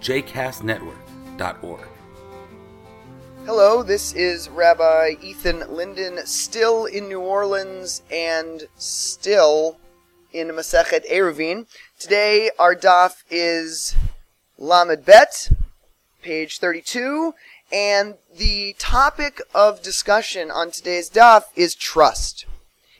jcastnetwork.org. Hello, this is Rabbi Ethan Linden, still in New Orleans and still in Masechet Eruvin. Today, our daf is Lamed Bet, page 32, and the topic of discussion on today's daf is trust.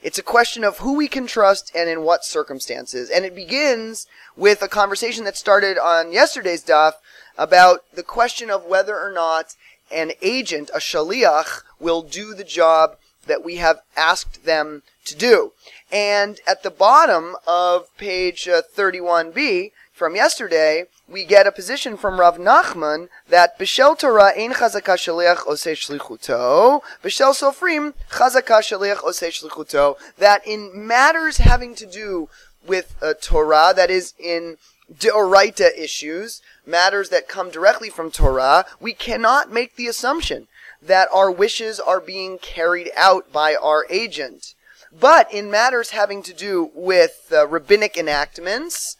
It's a question of who we can trust and in what circumstances. And it begins with a conversation that started on yesterday's daf about the question of whether or not an agent, a shaliach, will do the job that we have asked them to do. And at the bottom of page uh, 31b from yesterday, we get a position from Rav Nachman that B'shel Torah ein chazaka shaliach oseh shlichuto, B'shel Sofrim chazaka shaliach oseh shlichuto, that in matters having to do with uh, Torah, that is in Deoraita issues, matters that come directly from Torah, we cannot make the assumption that our wishes are being carried out by our agent. But in matters having to do with uh, rabbinic enactments,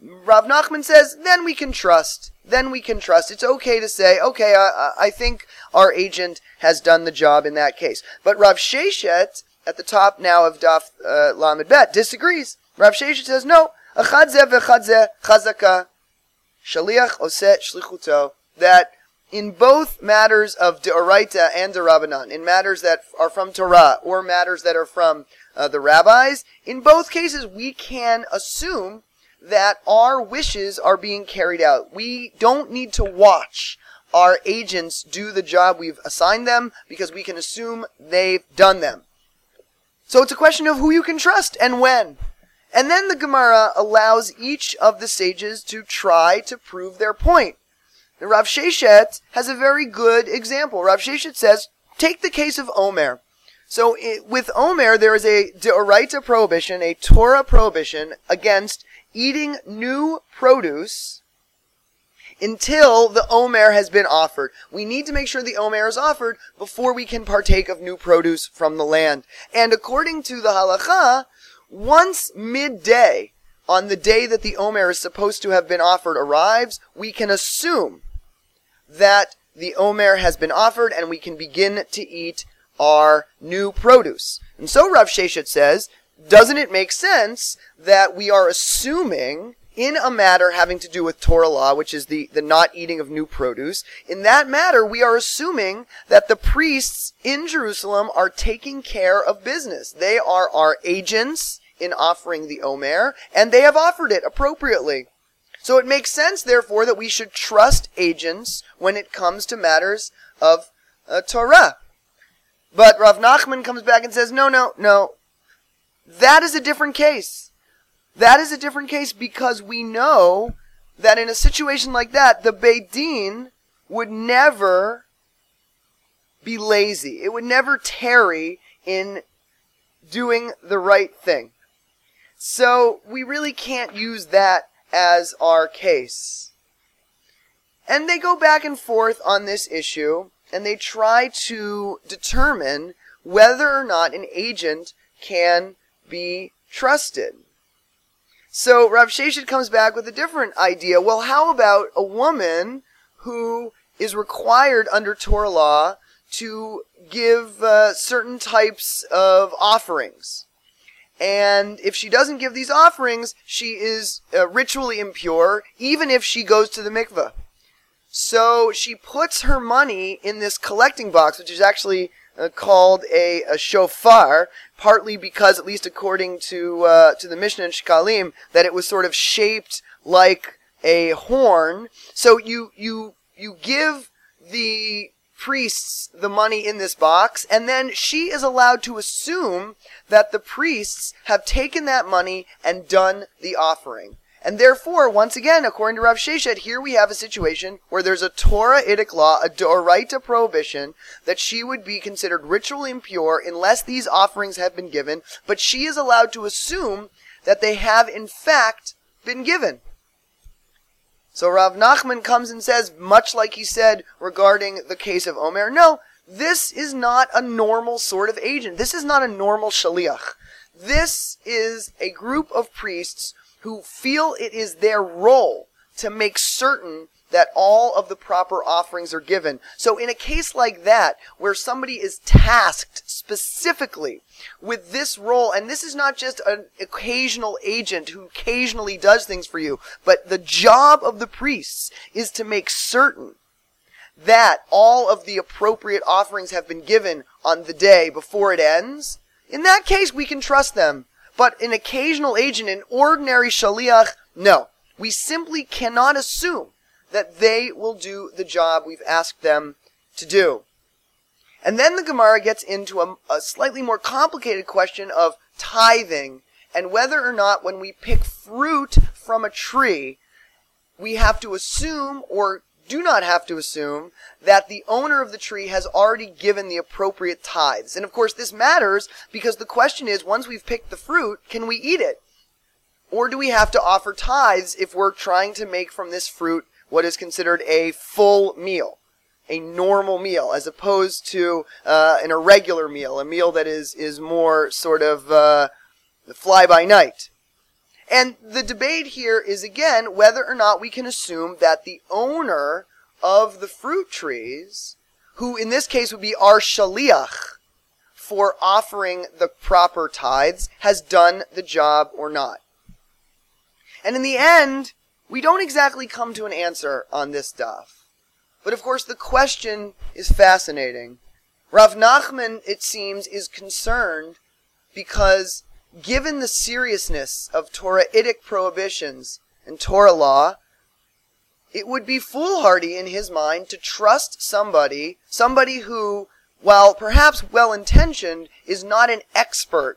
Rav Nachman says, then we can trust. Then we can trust. It's okay to say, okay, I, I think our agent has done the job in that case. But Rav Sheshet, at the top now of Daf uh, Lamed Bet, disagrees. Rav Sheshet says, no, achadze v'chadze chazaka, shaliach oseh shlichuto, that in both matters of Deoraita and Derabanan, in matters that are from Torah or matters that are from uh, the rabbis, in both cases we can assume that our wishes are being carried out. We don't need to watch our agents do the job we've assigned them because we can assume they've done them. So it's a question of who you can trust and when. And then the Gemara allows each of the sages to try to prove their point. The Rav Sheshet has a very good example. Rav Sheshet says, take the case of Omer. So it, with Omer, there is a Deoraita prohibition, a Torah prohibition against eating new produce until the Omer has been offered. We need to make sure the Omer is offered before we can partake of new produce from the land. And according to the halacha, once midday on the day that the Omer is supposed to have been offered arrives, we can assume that the Omer has been offered and we can begin to eat our new produce. And so Rav Sheshet says, doesn't it make sense that we are assuming in a matter having to do with Torah law, which is the, the not eating of new produce, in that matter, we are assuming that the priests in Jerusalem are taking care of business. They are our agents in offering the Omer, and they have offered it appropriately. So it makes sense, therefore, that we should trust agents when it comes to matters of uh, Torah. But Rav Nachman comes back and says, no, no, no, that is a different case. That is a different case because we know that in a situation like that, the Beit Din would never be lazy. It would never tarry in doing the right thing. So we really can't use that as our case. And they go back and forth on this issue, and they try to determine whether or not an agent can be trusted. So Rav Sheshet comes back with a different idea. Well, how about a woman who is required under Torah law to give uh, certain types of offerings? And if she doesn't give these offerings, she is uh, ritually impure, even if she goes to the mikveh. So she puts her money in this collecting box, which is actually uh, called a, a, shofar, partly because, at least according to uh, to the Mishnah in Shekalim, that it was sort of shaped like a horn. So you you you give the priests the money in this box, and then she is allowed to assume that the priests have taken that money and done the offering. And therefore, once again, according to Rav Sheshet, here we have a situation where there's a Torah-itic law, a Doraita prohibition, that she would be considered ritually impure unless these offerings have been given, but she is allowed to assume that they have in fact been given. So Rav Nachman comes and says, much like he said regarding the case of Omer, no, this is not a normal sort of agent. This is not a normal shaliach. This is a group of priests who feel it is their role to make certain that all of the proper offerings are given. So in a case like that, where somebody is tasked specifically with this role, and this is not just an occasional agent who occasionally does things for you, but the job of the priests is to make certain that all of the appropriate offerings have been given on the day before it ends, in that case we can trust them. But an occasional agent, an ordinary shaliach, no. We simply cannot assume that they will do the job we've asked them to do. And then the Gemara gets into a, a, slightly more complicated question of tithing and whether or not when we pick fruit from a tree, we have to assume or do not have to assume that the owner of the tree has already given the appropriate tithes. And of course this matters because the question is once we've picked the fruit, can we eat it? Or do we have to offer tithes if we're trying to make from this fruit what is considered a full meal, a normal meal, as opposed to uh, an irregular meal, a meal that is is more sort of uh, fly by night. And the debate here is again whether or not we can assume that the owner of the fruit trees, who in this case would be our shaliach for offering the proper tithes, has done the job or not. And in the end, we don't exactly come to an answer on this stuff. But of course, the question is fascinating. Rav Nachman, it seems, is concerned because given the seriousness of Torahitic prohibitions and Torah law, it would be foolhardy in his mind to trust somebody, somebody who, while perhaps well intentioned, is not an expert,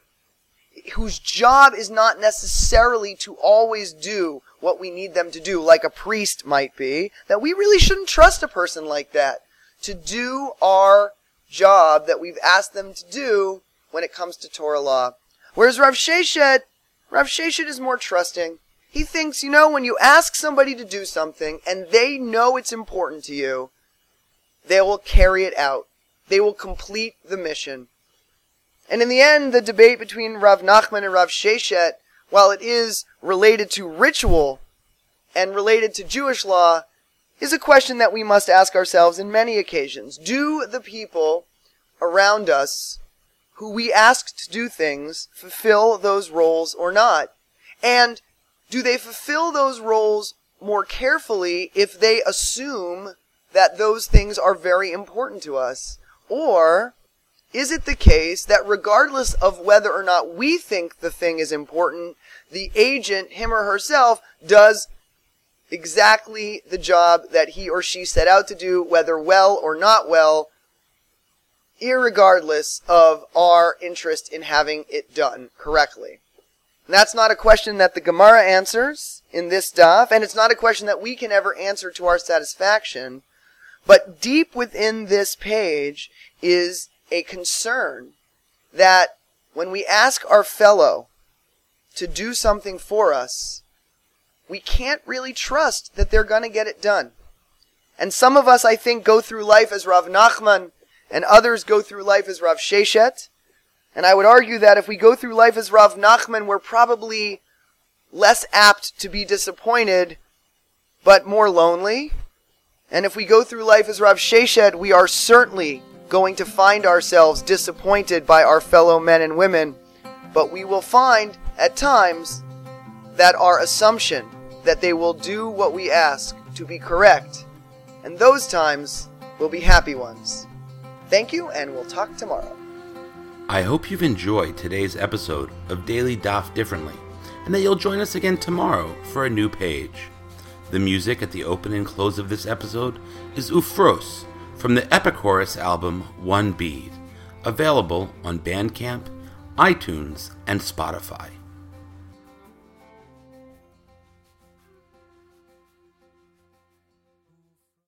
whose job is not necessarily to always do what we need them to do, like a priest might be, that we really shouldn't trust a person like that to do our job that we've asked them to do when it comes to Torah law. Whereas Rav Sheshet, Rav Sheshet is more trusting. He thinks, you know, when you ask somebody to do something and they know it's important to you, they will carry it out. They will complete the mission. And in the end, the debate between Rav Nachman and Rav Sheshet while it is related to ritual and related to Jewish law, is a question that we must ask ourselves in many occasions. Do the people around us who we ask to do things fulfill those roles or not? And do they fulfill those roles more carefully if they assume that those things are very important to us? Or is it the case that regardless of whether or not we think the thing is important, the agent, him or herself, does exactly the job that he or she set out to do, whether well or not well, irregardless of our interest in having it done correctly? And that's not a question that the Gemara answers in this daf, and it's not a question that we can ever answer to our satisfaction. But deep within this page is a concern that when we ask our fellow to do something for us, we can't really trust that they're going to get it done. And some of us, I think, go through life as Rav Nachman, and others go through life as Rav Sheshet. And I would argue that if we go through life as Rav Nachman, we're probably less apt to be disappointed, but more lonely. And if we go through life as Rav Sheshet, we are certainly going to find ourselves disappointed by our fellow men and women, but we will find at times that our assumption that they will do what we ask to be correct, and those times will be happy ones. Thank you, and we'll talk tomorrow. I hope you've enjoyed today's episode of Daily Daf Differently, and that you'll join us again tomorrow for a new page. The music at the open and close of this episode is Ufros from the Epichorus album One Bead, available on Bandcamp, iTunes, and Spotify.